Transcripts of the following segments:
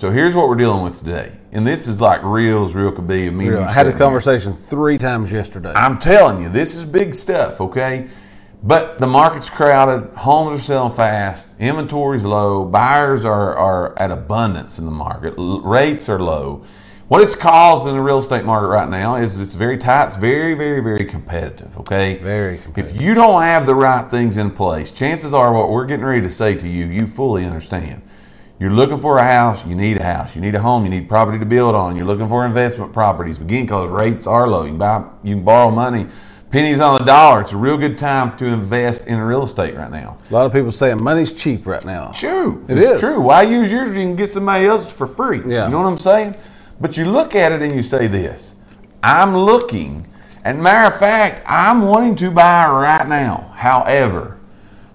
So here's what we're dealing with today, and this is like real as real could be. of mean, Real. I had a conversation three times yesterday. I'm telling you, this is big stuff, okay? But the market's crowded, homes are selling fast, inventory's low, buyers are, are at abundance in the market, L- rates are low. What it's caused in the real estate market right now is it's very tight, it's very, very, very competitive, okay? Very competitive. If you don't have the right things in place, chances are what we're getting ready to say to you, you fully understand. You're looking for a house, you need a house. You need a home, you need property to build on. You're looking for investment properties. Again, because rates are low. You can buy, you can borrow money, pennies on the dollar. It's a real good time to invest in real estate right now. a lot of people saying money's cheap right now. True, It it's is. true. Why use yours? if You can get somebody else's for free. Yeah. You know what I'm saying? But you look at it and you say this: I'm looking, and matter of fact, I'm wanting to buy right now. However,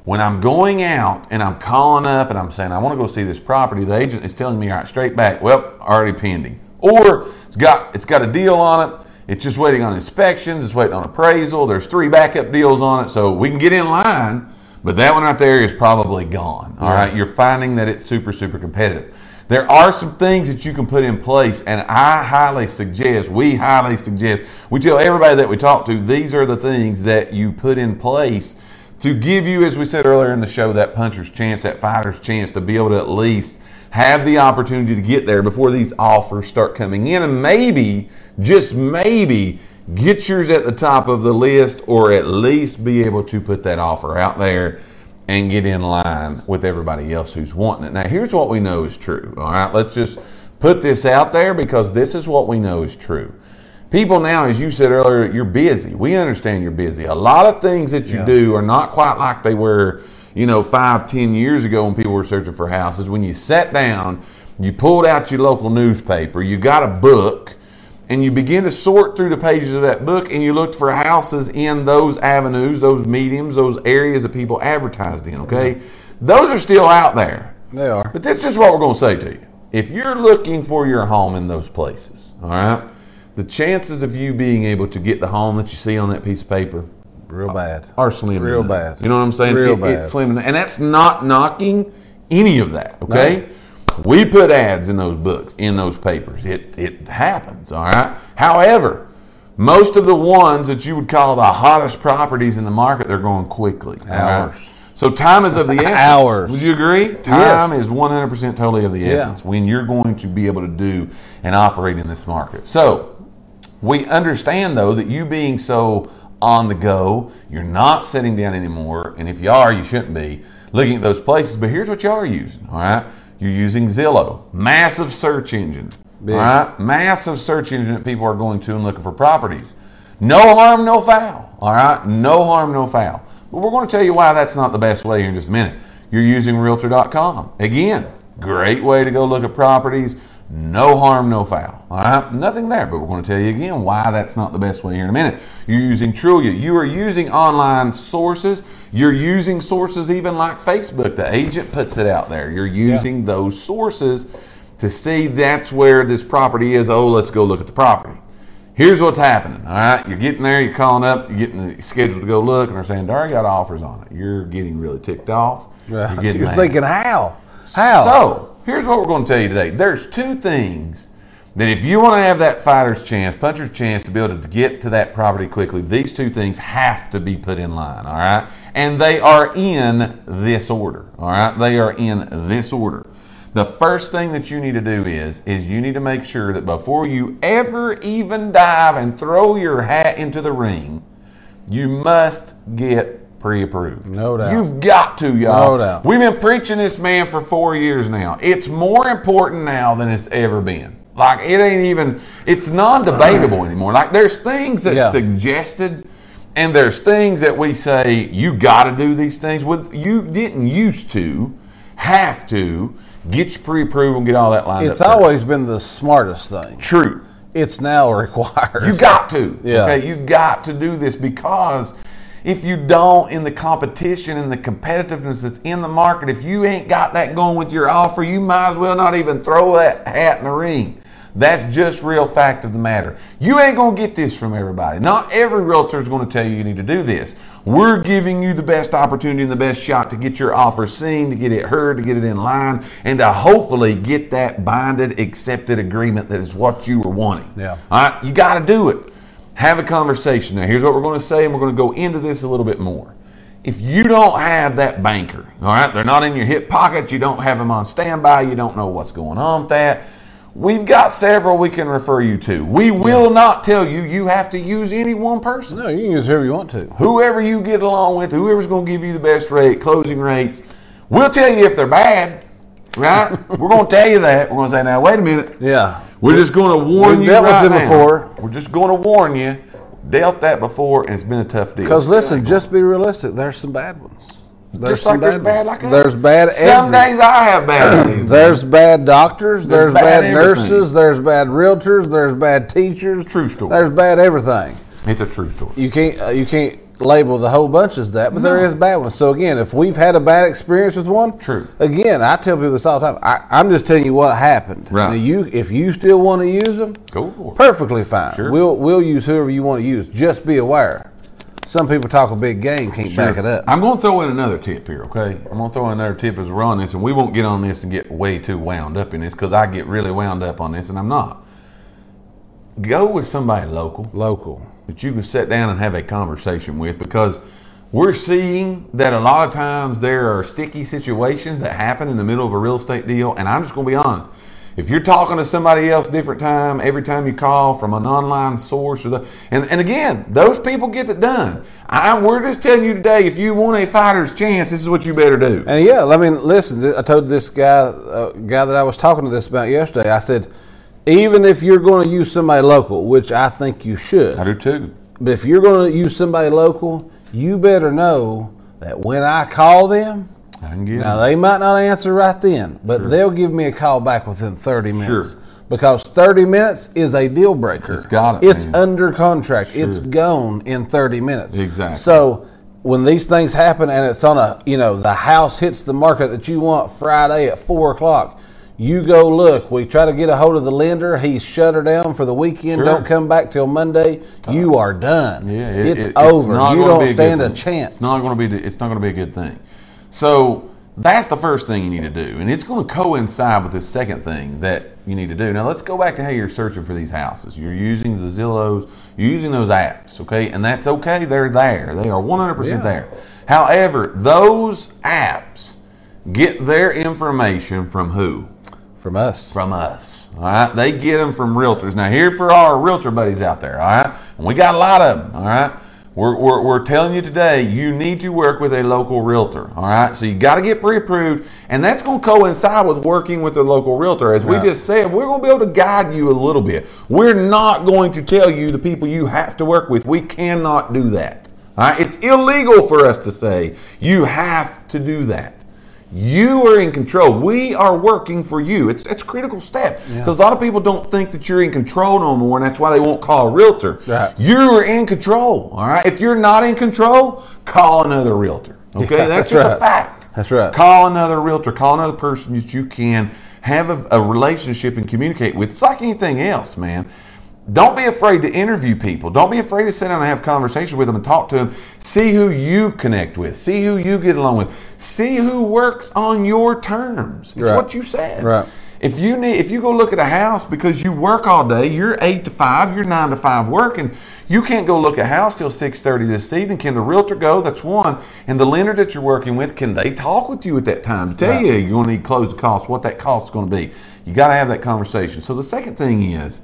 when I'm going out and I'm calling up and I'm saying I want to go see this property, the agent is telling me, all right, straight back, well, already pending, or it's got it's got a deal on it. It's just waiting on inspections. It's waiting on appraisal. There's three backup deals on it, so we can get in line. But that one right there is probably gone. All right, you're finding that it's super super competitive. There are some things that you can put in place, and I highly suggest, we highly suggest, we tell everybody that we talk to, these are the things that you put in place to give you, as we said earlier in the show, that puncher's chance, that fighter's chance to be able to at least have the opportunity to get there before these offers start coming in, and maybe, just maybe, get yours at the top of the list, or at least be able to put that offer out there and get in line with everybody else who's wanting it. Now, here's what we know is true. All right, let's just put this out there because this is what we know is true. People now, as you said earlier, you're busy. We understand you're busy. A lot of things that you Yeah. do are not quite like they were, you know, five, ten years ago when people were searching for houses. When you sat down, you pulled out your local newspaper, you got a book, and you begin to sort through the pages of that book and you looked for houses in those avenues, those mediums, those areas that people advertised in, okay? Those are still out there. They are. But that's just what we're going to say to you. If you're looking for your home in those places, all right, the chances of you being able to get the home that you see on that piece of paper Real bad. are slim. Real bad. You know what I'm saying? Real It- bad. It's slim, and that's not knocking any of that. Okay, we put ads in those books, in those papers. It it happens. All right. However, most of the ones that you would call the hottest properties in the market, they're going quickly. all right? Hours. So time is of the essence. Hours. Would you agree? Time Yes. is 100% totally of the essence when you're going to be able to do and operate in this market. So we understand though that you being so on the go, you're not sitting down anymore, and if you are, you shouldn't be looking at those places. But here's what you are using. All right, you're using Zillow, massive search engine. Big. All right, massive search engine that people are going to and looking for properties. No harm, no foul. All right, no harm, no foul. But we're going to tell you why that's not the best way here in just a minute. You're using Realtor.com again. Great way to go look at properties. No harm, no foul. All right, nothing there. But we're going to tell you again why that's not the best way here in a minute. You're using Trulia. You are using online sources. You're using sources even like Facebook. The agent puts it out there. You're using those sources to see that's where this property is. Oh, let's go look at the property. Here's what's happening. All right, you're getting there. You're calling up. You're getting scheduled to go look, and they're saying, "Darn, got offers on it." You're getting really ticked off. You're getting You're thinking how? How? So here's what we're going to tell you today. There's two things that if you want to have that fighter's chance, puncher's chance to be able to get to that property quickly, these two things have to be put in line. All right, and they are in this order. All right, they are in this order. The first thing that you need to do is is you need to make sure that before you ever even dive and throw your hat into the ring, you must get pre-approved. No doubt. You've got to, y'all. No doubt. We've been preaching this man for four years now. It's more important now than it's ever been. Like it ain't even. It's non-debatable anymore. Like there's things that's Yeah. suggested, and there's things that we say you got to do these things with. You didn't used to have to get your pre-approval and get all that lined It's up. first. always been the smartest thing. true. It's now required. You got to. Yeah. Okay, you got to do this because if you don't in the competition and the competitiveness that's in the market, if you ain't got that going with your offer, you might as well not even throw that hat in the ring. That's just real fact of the matter. You ain't gonna get this from everybody. Not every realtor is gonna tell you you need to do this. We're giving you the best opportunity and the best shot to get your offer seen, to get it heard, to get it in line, and to hopefully get that binded, accepted agreement that is what you were wanting. Yeah. All right, you got to do it. Have a conversation. Now, here's what we're going to say, and we're going to go into this a little bit more. If you don't have that banker, all right, they're not in your hip pocket, you don't have them on standby, you don't know what's going on with that. We've got several we can refer you to. We will not tell you you have to use any one person. No, you can use whoever you want to. Whoever you get along with, whoever's going to give you the best rate, closing rates, we'll tell you if they're bad, right? We're going to tell you that. We're going to say, now, wait a minute. Yeah. We're just going to warn We've you dealt with right them now. before. We're just going to warn you. Dealt that before, and it's been a tough deal. Because listen, just be realistic. There's some bad ones. There's just like some there's bad ones. like There's bad. Some every- days I have bad days. There's bad doctors. There's, There's bad bad, everything. nurses. There's bad realtors. There's bad teachers. True story. There's bad everything. it's a true story. You can't uh, you can't label the whole bunch as that, but there is bad ones. So again, if we've had a bad experience with one, True. Again, I tell people this all the time. I, I'm just telling you what happened. Right. Now you, if you still want to use them, Go for it. perfectly fine. Sure. We'll we'll use whoever you want to use. Just be aware. Some people talk a big game, can't back it up. I'm going to throw in another tip here, okay? I'm going to throw in another tip as we're on this, and we won't get on this and get way too wound up in this because I get really wound up on this, and I'm not. Go with somebody local. Local. That you can sit down and have a conversation with because we're seeing that a lot of times there are sticky situations that happen in the middle of a real estate deal. And I'm just going to be honest. If you're talking to somebody else different time, every time you call from an online source, or the, and, and again, those people get it done. I, we're just telling you today, if you want a fighter's chance, this is what you better do. And yeah, I mean, listen. I told this guy, uh, guy that I was talking to this about yesterday. I said, even if you're going to use somebody local, which I think you should, I do too. but if you're going to use somebody local, you better know that when I call them, I can get now it. they might not answer right then, but they'll give me a call back within 30 minutes. Sure. Because 30 minutes is a deal breaker. It's got it, It's man. under contract. It's gone in 30 minutes. Exactly. So when these things happen and it's on a, you know, the house hits the market that you want Friday at four o'clock, you go look. We try to get a hold of the lender. He's shut her down for the weekend. Sure. Don't come back till Monday. Uh, you are done. Yeah, it- it's it- over. not you don't a stand a chance. It's not going to be. It's not going to be a good thing. So that's the first thing you need to do, and it's going to coincide with the second thing that you need to do. Now let's go back to how you're searching for these houses. You're using the Zillows, you're using those apps, okay, and that's okay. They're there. They are 100 Yeah. percent there. However, those apps get their information from who? From us. from us. All right, they get them from realtors. Now, here for our realtor buddies out there. All right, and we got a lot of them. All right, we're, we're, we're telling you today you need to work with a local realtor. All right, so you got to get pre-approved, and that's going to coincide with working with a local realtor. As we Right. just said, we're going to be able to guide you a little bit. We're not going to tell you the people you have to work with. We cannot do that. All right, it's illegal for us to say you have to do that. You are in control. We are working for you. It's it's a critical step because a lot of people don't think that you're in control no more, and that's why they won't call a realtor. Right. You are in control. All right. If you're not in control, call another realtor. Okay, Yeah, that's, that's just a right. fact. That's right. Call another realtor. Call another person that you can have a, a relationship and communicate with. It's like anything else, man. Don't be afraid to interview people. Don't be afraid to sit down and have conversations with them and talk to them. See who you connect with. See who you get along with. See who works on your terms. It's Right. what you said. Right. If you need, if you go look at a house because you work all day, you're eight to five, you're nine to five working. You can't go look at a house till six thirty this evening. Can the realtor go? That's one. And the lender that you're working with, can they talk with you at that time to tell Right. you you're going to need closing costs, what that cost is going to be? You got to have that conversation. So the second thing is.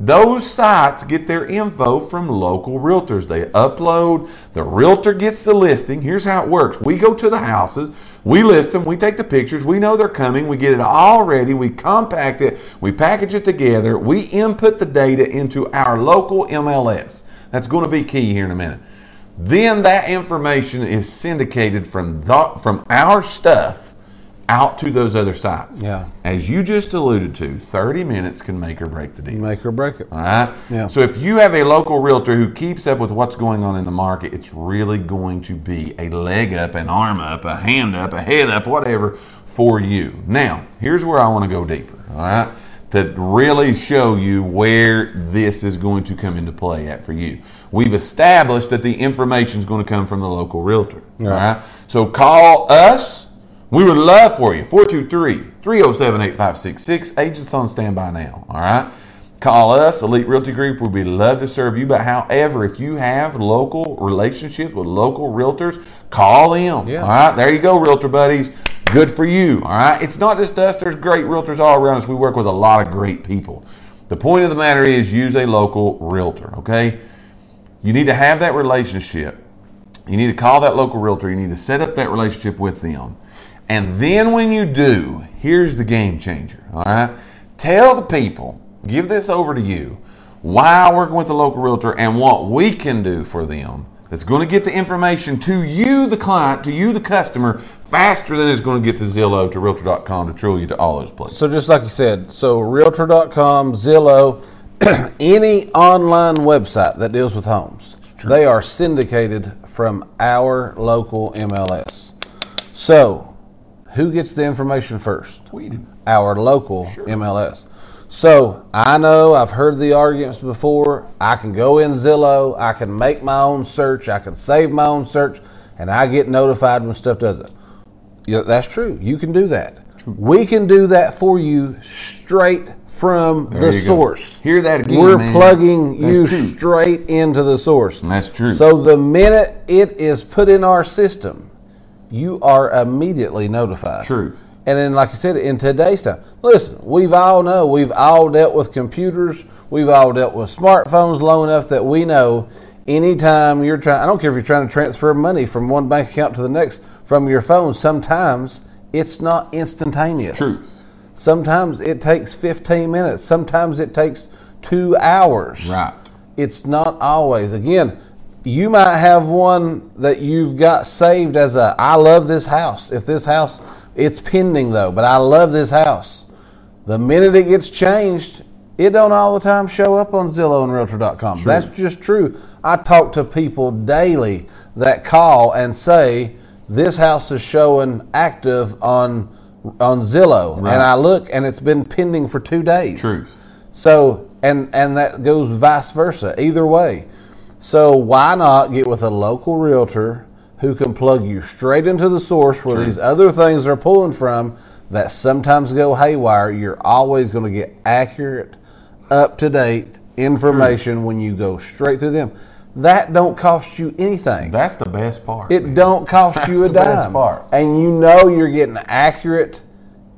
Those sites get their info from local realtors. They upload, the realtor gets the listing. Here's how it works we go to the houses, we list them, we take the pictures, we know they're coming, we get it all ready, we compact it, we package it together, we input the data into our local MLS. That's going to be key here in a minute. Then that information is syndicated from the, from our stuff out to those other sites. Yeah. As you just alluded to, 30 minutes can make or break the deal. Make or break it. All right. Yeah. So if you have a local realtor who keeps up with what's going on in the market, it's really going to be a leg up, an arm up, a hand up, a head up, whatever for you. Now, here's where I want to go deeper. All right. to really show you where this is going to come into play at for you. We've established that the information is going to come from the local realtor. All right. So call us. We would love for you. 423 307 8566. Agents on standby now. All right. Call us, Elite Realty Group. We'd be love to serve you. But however, if you have local relationships with local realtors, call them. Yeah. All right. There you go, realtor buddies. Good for you. All right. It's not just us. There's great realtors all around us. We work with a lot of great people. The point of the matter is use a local realtor. Okay. You need to have that relationship. You need to call that local realtor. You need to set up that relationship with them. And then when you do, here's the game changer. All right. Tell the people, give this over to you, while working with the local realtor and what we can do for them that's going to get the information to you, the client, to you, the customer, faster than it's going to get to Zillow, to Realtor.com, to Trulia, to all those places. So just like you said, so Realtor.com, Zillow, any online website that deals with homes, they are syndicated from our local MLS. So, who gets the information first? We do. Our local MLS. So I know I've heard the arguments before. I can go in Zillow, I can make my own search, I can save my own search, and I get notified when stuff does it. Yeah, that's true. You can do that. We can do that for you straight from There the you go. source. Hear that again, We're man. plugging That's you true. straight into the source. That's true. So the minute it is put in our system, you are immediately notified. True. And then, like I said, in today's time, listen, we've all know, we've all dealt with computers, we've all dealt with smartphones long enough that we know anytime you're trying, I don't care if you're trying to transfer money from one bank account to the next from your phone, sometimes it's not instantaneous. True. Sometimes it takes 15 minutes, sometimes it takes two hours. Right. It's not always. Again, you might have one that you've got saved as a I love this house. If this house it's pending though, but I love this house. The minute it gets changed, it don't all the time show up on Zillow and Realtor.com. That's just true. I talk to people daily that call and say this house is showing active on on Zillow, Right. and I look and it's been pending for two days. Truth. So and and that goes vice versa, either way. So why not get with a local realtor who can plug you straight into the source where these other things are pulling from that sometimes go haywire. You're always going to get accurate, up to date information when you go straight through them. That don't cost you anything. That's the best part. It man. don't cost you a That's the best dime, part. and you know you're getting accurate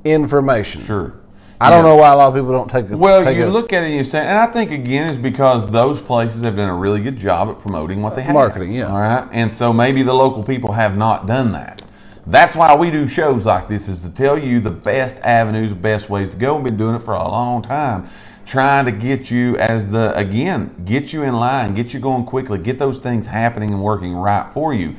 information. Sure. I don't Yeah. know why a lot of people don't take. A, Well, take you a- look at it and you say, and I think again is because those places have done a really good job at promoting what they have. Marketing, yeah. All right. And so maybe the local people have not done that. That's why we do shows like this is to tell you the best avenues, best ways to go. We've been doing it for a long time. Trying to get you as the again, get you in line, get you going quickly, get those things happening and working right for you.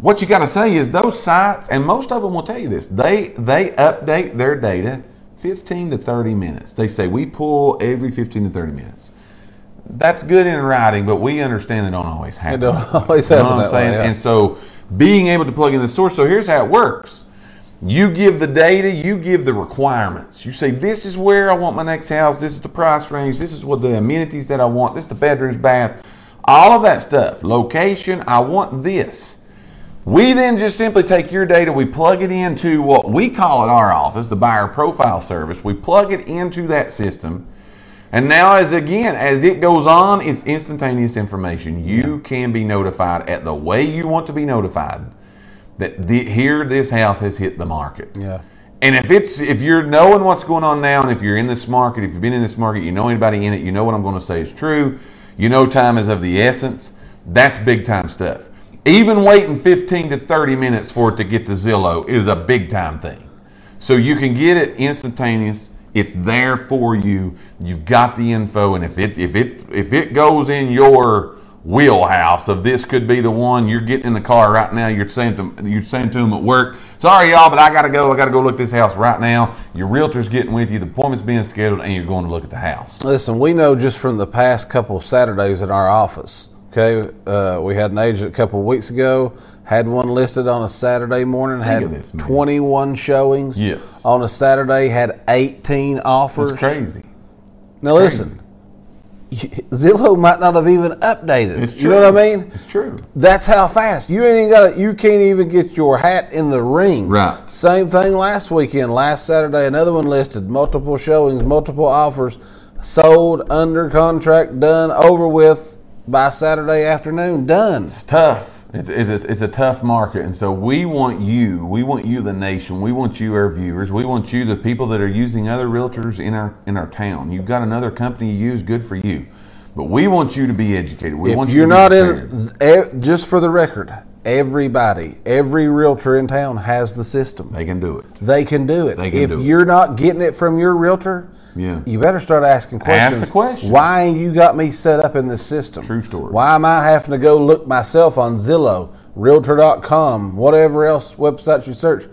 What you got to say is those sites, and most of them will tell you this. They they update their data 15 to 30 minutes. They say we pull every 15 to 30 minutes. That's good in writing, but we understand they don't always happen. It don't always You know happen what I'm that way, saying? yeah. And so being able to plug in the source. So here's how it works. You give the data, you give the requirements. You say, this is where I want my next house, this is the price range, this is what the amenities that I want, this is the bedrooms, bath, all of that stuff. Location, I want this. We then just simply take your data, we plug it into what we call at our office, the buyer profile service. We plug it into that system. And now, as again, as it goes on, it's instantaneous information. You can be notified at the way you want to be notified that the, here this house has hit the market. Yeah. And if it's if you're knowing what's going on now, and if you're in this market, if you've been in this market, you know anybody in it, you know what I'm going to say is true. You know time is of the essence. That's big time stuff. Even waiting 15 to 30 minutes for it to get to Zillow is a big time thing. So you can get it instantaneous. It's there for you. You've got the info, and if it if it if it goes in your wheelhouse of this could be the one you're getting in the car right now. You're saying to you're saying to them at work, "Sorry, y'all, but I got to go. I got to go look this house right now." Your realtor's getting with you. The appointment's being scheduled, and you're going to look at the house. Listen, we know just from the past couple of Saturdays in our office. Okay, uh, we had an agent a couple of weeks ago, Had one listed on a Saturday morning. had this, 21 showings. Yes. On a Saturday, had 18 offers. It's crazy. Now crazy. listen, Zillow might not have even updated. It's You know what I mean? It's true. That's how fast you ain't got. You can't even get your hat in the ring. Right. Same thing last weekend. Last Saturday, another one listed. Multiple showings, multiple offers, sold, under contract, done, over with by Saturday afternoon. Done. It's tough. It's, it's, a, it's a tough market. And so we want you, we want you, the nation, we want you, our viewers, we want you, the people that are using other realtors in our in our town. You've got another company you use, good for you. But we want you to be educated. We want If you you're not in, just for the record, everybody, every realtor in town has the system. They can do it. They can do it. They can if do it. you're not getting it from your realtor, Yeah. you better start asking questions. Ask the question. Why you got me set up in this system? True story. Why am I having to go look myself on Zillow, Realtor.com, whatever else websites you search?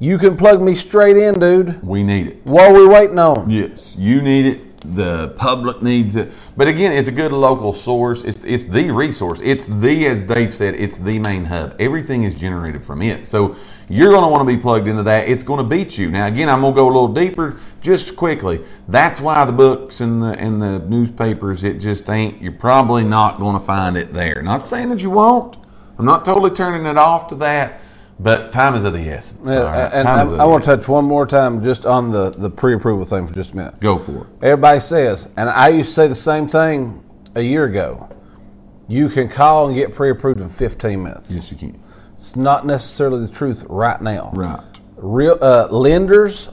You can plug me straight in, dude. We need it. What are we waiting on? Yes, you need it. The public needs it. But again, it's a good local source. It's, it's the resource. It's the, as Dave said, it's the main hub. Everything is generated from it. So you're going to want to be plugged into that. It's going to beat you. Now, again, I'm going to go a little deeper just quickly. That's why the books and the, and the newspapers, it just ain't, you're probably not going to find it there. Not saying that you won't. I'm not totally turning it off to that. But time is of the essence. Yeah, right? and Time I, is I want to touch one more time just on the, the pre-approval thing for just a minute. Go for it. Everybody says, and I used to say the same thing a year ago. You can call and get pre-approved in 15 minutes. Yes, you can. It's not necessarily the truth right now. Right. Real uh, lenders,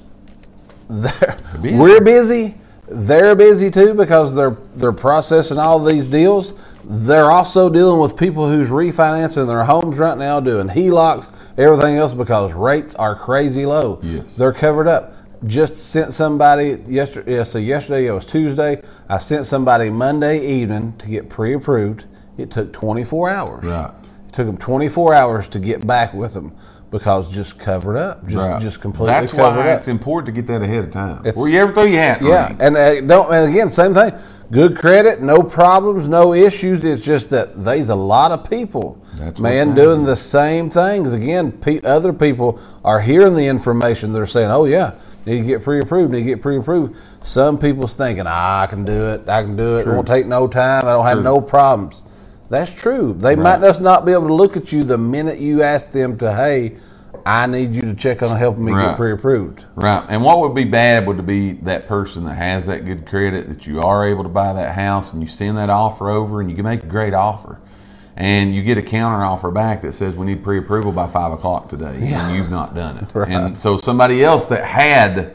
busy. we're busy. They're busy too because they're they're processing all these deals. They're also dealing with people who's refinancing their homes right now, doing HELOCs, everything else because rates are crazy low. Yes. They're covered up. Just sent somebody yesterday. Yeah, so yesterday it was Tuesday. I sent somebody Monday evening to get pre-approved. It took 24 hours. Right. It took them 24 hours to get back with them because just covered up, just Right. just completely That's covered why up. it's important to get that ahead of time. It's- you ever throw your hat? yeah, and uh, don't. And again, same thing. Good credit, no problems, no issues. It's just that there's a lot of people, That's man, doing the same things. Again, pe- other people are hearing the information. They're saying, "Oh yeah, need to get pre-approved. Need to get pre-approved." Some people's thinking, ah, "I can do it. I can do it. It won't take no time. I don't have no problems." That's true. They might just not be able to look at you the minute you ask them to, "Hey, I need you to check on helping me Right. get pre-approved." Right. And what would be bad would be that person that has that good credit that you are able to buy that house and you send that offer over and you can make a great offer. And you get a counter offer back that says we need pre approval by five o'clock today and you've not done it. Right. And so somebody else that had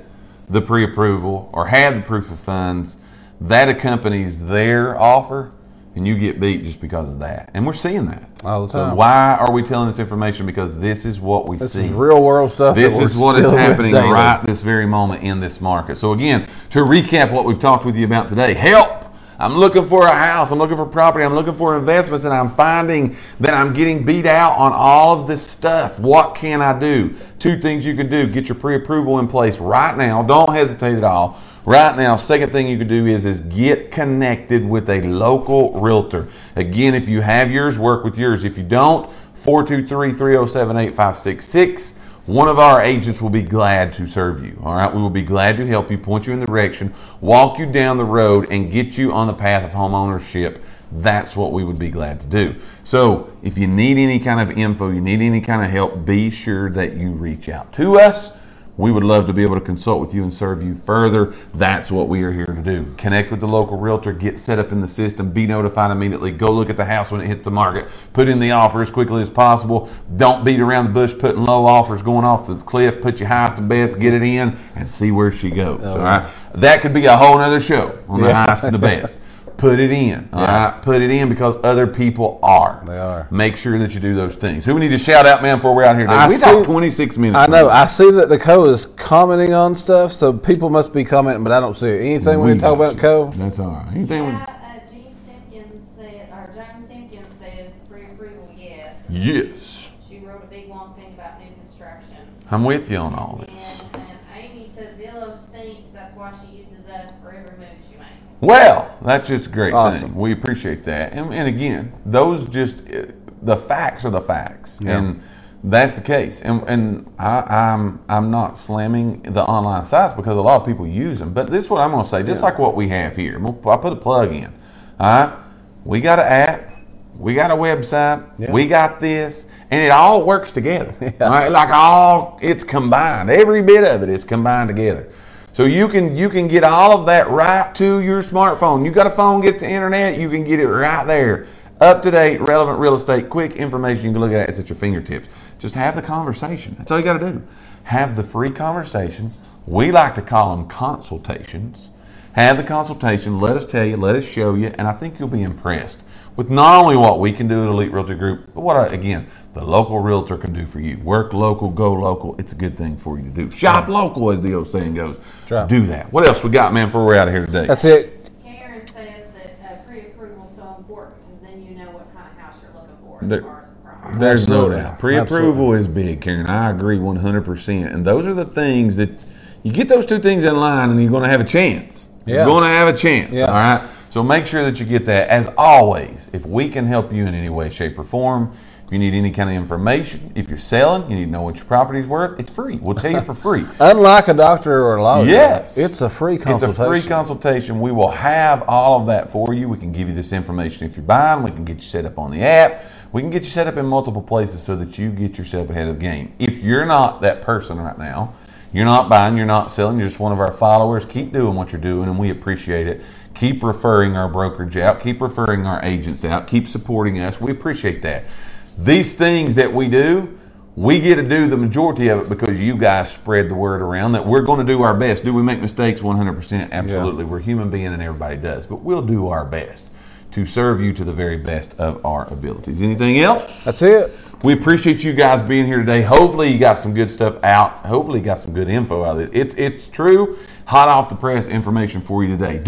the pre approval or had the proof of funds, that accompanies their offer and you get beat just because of that. And we're seeing that. All the So time. why are we telling this information? Because this is what we This see. is real world stuff. This is what is happening right this very moment in this market. So again, to recap what we've talked with you about today, help. I'm looking for a house. I'm looking for property. I'm looking for investments, and I'm finding that I'm getting beat out on all of this stuff. What can I do? Two things you can do: get your pre-approval in place right now. Don't hesitate at all. Right now, second thing you can do is is get connected with a local realtor. Again, if you have yours, work with yours. If you don't, 423-307-8566. One of our agents will be glad to serve you. All right, we will be glad to help you, point you in the direction, walk you down the road, and get you on the path of home ownership. That's what we would be glad to do. So, if you need any kind of info, you need any kind of help, be sure that you reach out to us. We would love to be able to consult with you and serve you further. That's what we are here to do. Connect with the local realtor, get set up in the system, be notified immediately, go look at the house when it hits the market, put in the offer as quickly as possible. Don't beat around the bush putting low offers, going off the cliff, put your highest and best, get it in, and see where she goes. all right. That could be a whole other show on the Yeah. highest and the best. Put it in. All right. Put it in because other people are. They are. Make sure that you do those things. Who we need to shout out, man, before we're out here? I we see- talked 26 minutes. I know. I see that Nicole is commenting on stuff, so people must be commenting, but I don't see it. Anything we, need to talk about, you. Nicole? That's all right. Anything? Yeah, uh, Gene Simpkins said, or Joan Simpkins says pre-approval, yes. We, yes. She wrote a big long thing about new construction. I'm with you on all this. And, and Amy says Zillow stinks, that's why she uses us for every move she makes. Well, that's just a great Awesome. thing. We appreciate that. And, and again, those just uh, the facts are the facts, Yeah. and that's the case. And and I, I'm I'm not slamming the online sites because a lot of people use them. But this is what I'm going to say. Just like what we have here, I put a plug in. All right, we got an app, we got a website, Yeah. we got this, and it all works together. All right, like all it's combined. Every bit of it is combined together. So you can you can get all of that right to your smartphone. You got a phone, get the internet, you can get it right there. Up to date, relevant real estate, quick information you can look at. It's at your fingertips. Just have the conversation. That's all you got to do. Have the free conversation. We like to call them consultations. Have the consultation. Let us tell you. Let us show you, and I think you'll be impressed with not only what we can do at Elite Realty Group, but what, again, the local realtor can do for you. Work local, go local. It's a good thing for you to do. Shop local, as the old saying goes. right. Do that. What else we got, man, before we're out of here today? That's it. Karen says that uh, pre-approval is so important because then you know what kind of house you're looking for as There- far as the property. There's no doubt. Pre-approval is big, Karen. I agree 100%. And those are the things that you get those two things in line and you're going to have a chance. Yeah. You're going to have a chance. Yeah. All right. So make sure that you get that. As always, if we can help you in any way, shape, or form, if you need any kind of information, if you're selling, you need to know what your property's worth, it's free. We'll tell you for free. Unlike a doctor or a lawyer, Yes. it's a free consultation. It's a free consultation. We will have all of that for you. We can give you this information if you're buying. We can get you set up on the app. We can get you set up in multiple places so that you get yourself ahead of the game. If you're not that person right now, you're not buying, you're not selling, you're just one of our followers, keep doing what you're doing and we appreciate it. Keep referring our brokerage out, keep referring our agents out, keep supporting us. We appreciate that. These things that we do, we get to do the majority of it because you guys spread the word around that we're going to do our best. Do we make mistakes? 100%. Absolutely. We're human being and everybody does, but we'll do our best to serve you to the very best of our abilities. Anything else? That's it. We appreciate you guys being here today. Hopefully, you got some good stuff out. Hopefully, you got some good info out of it. It's, it's true, hot off the press information for you today.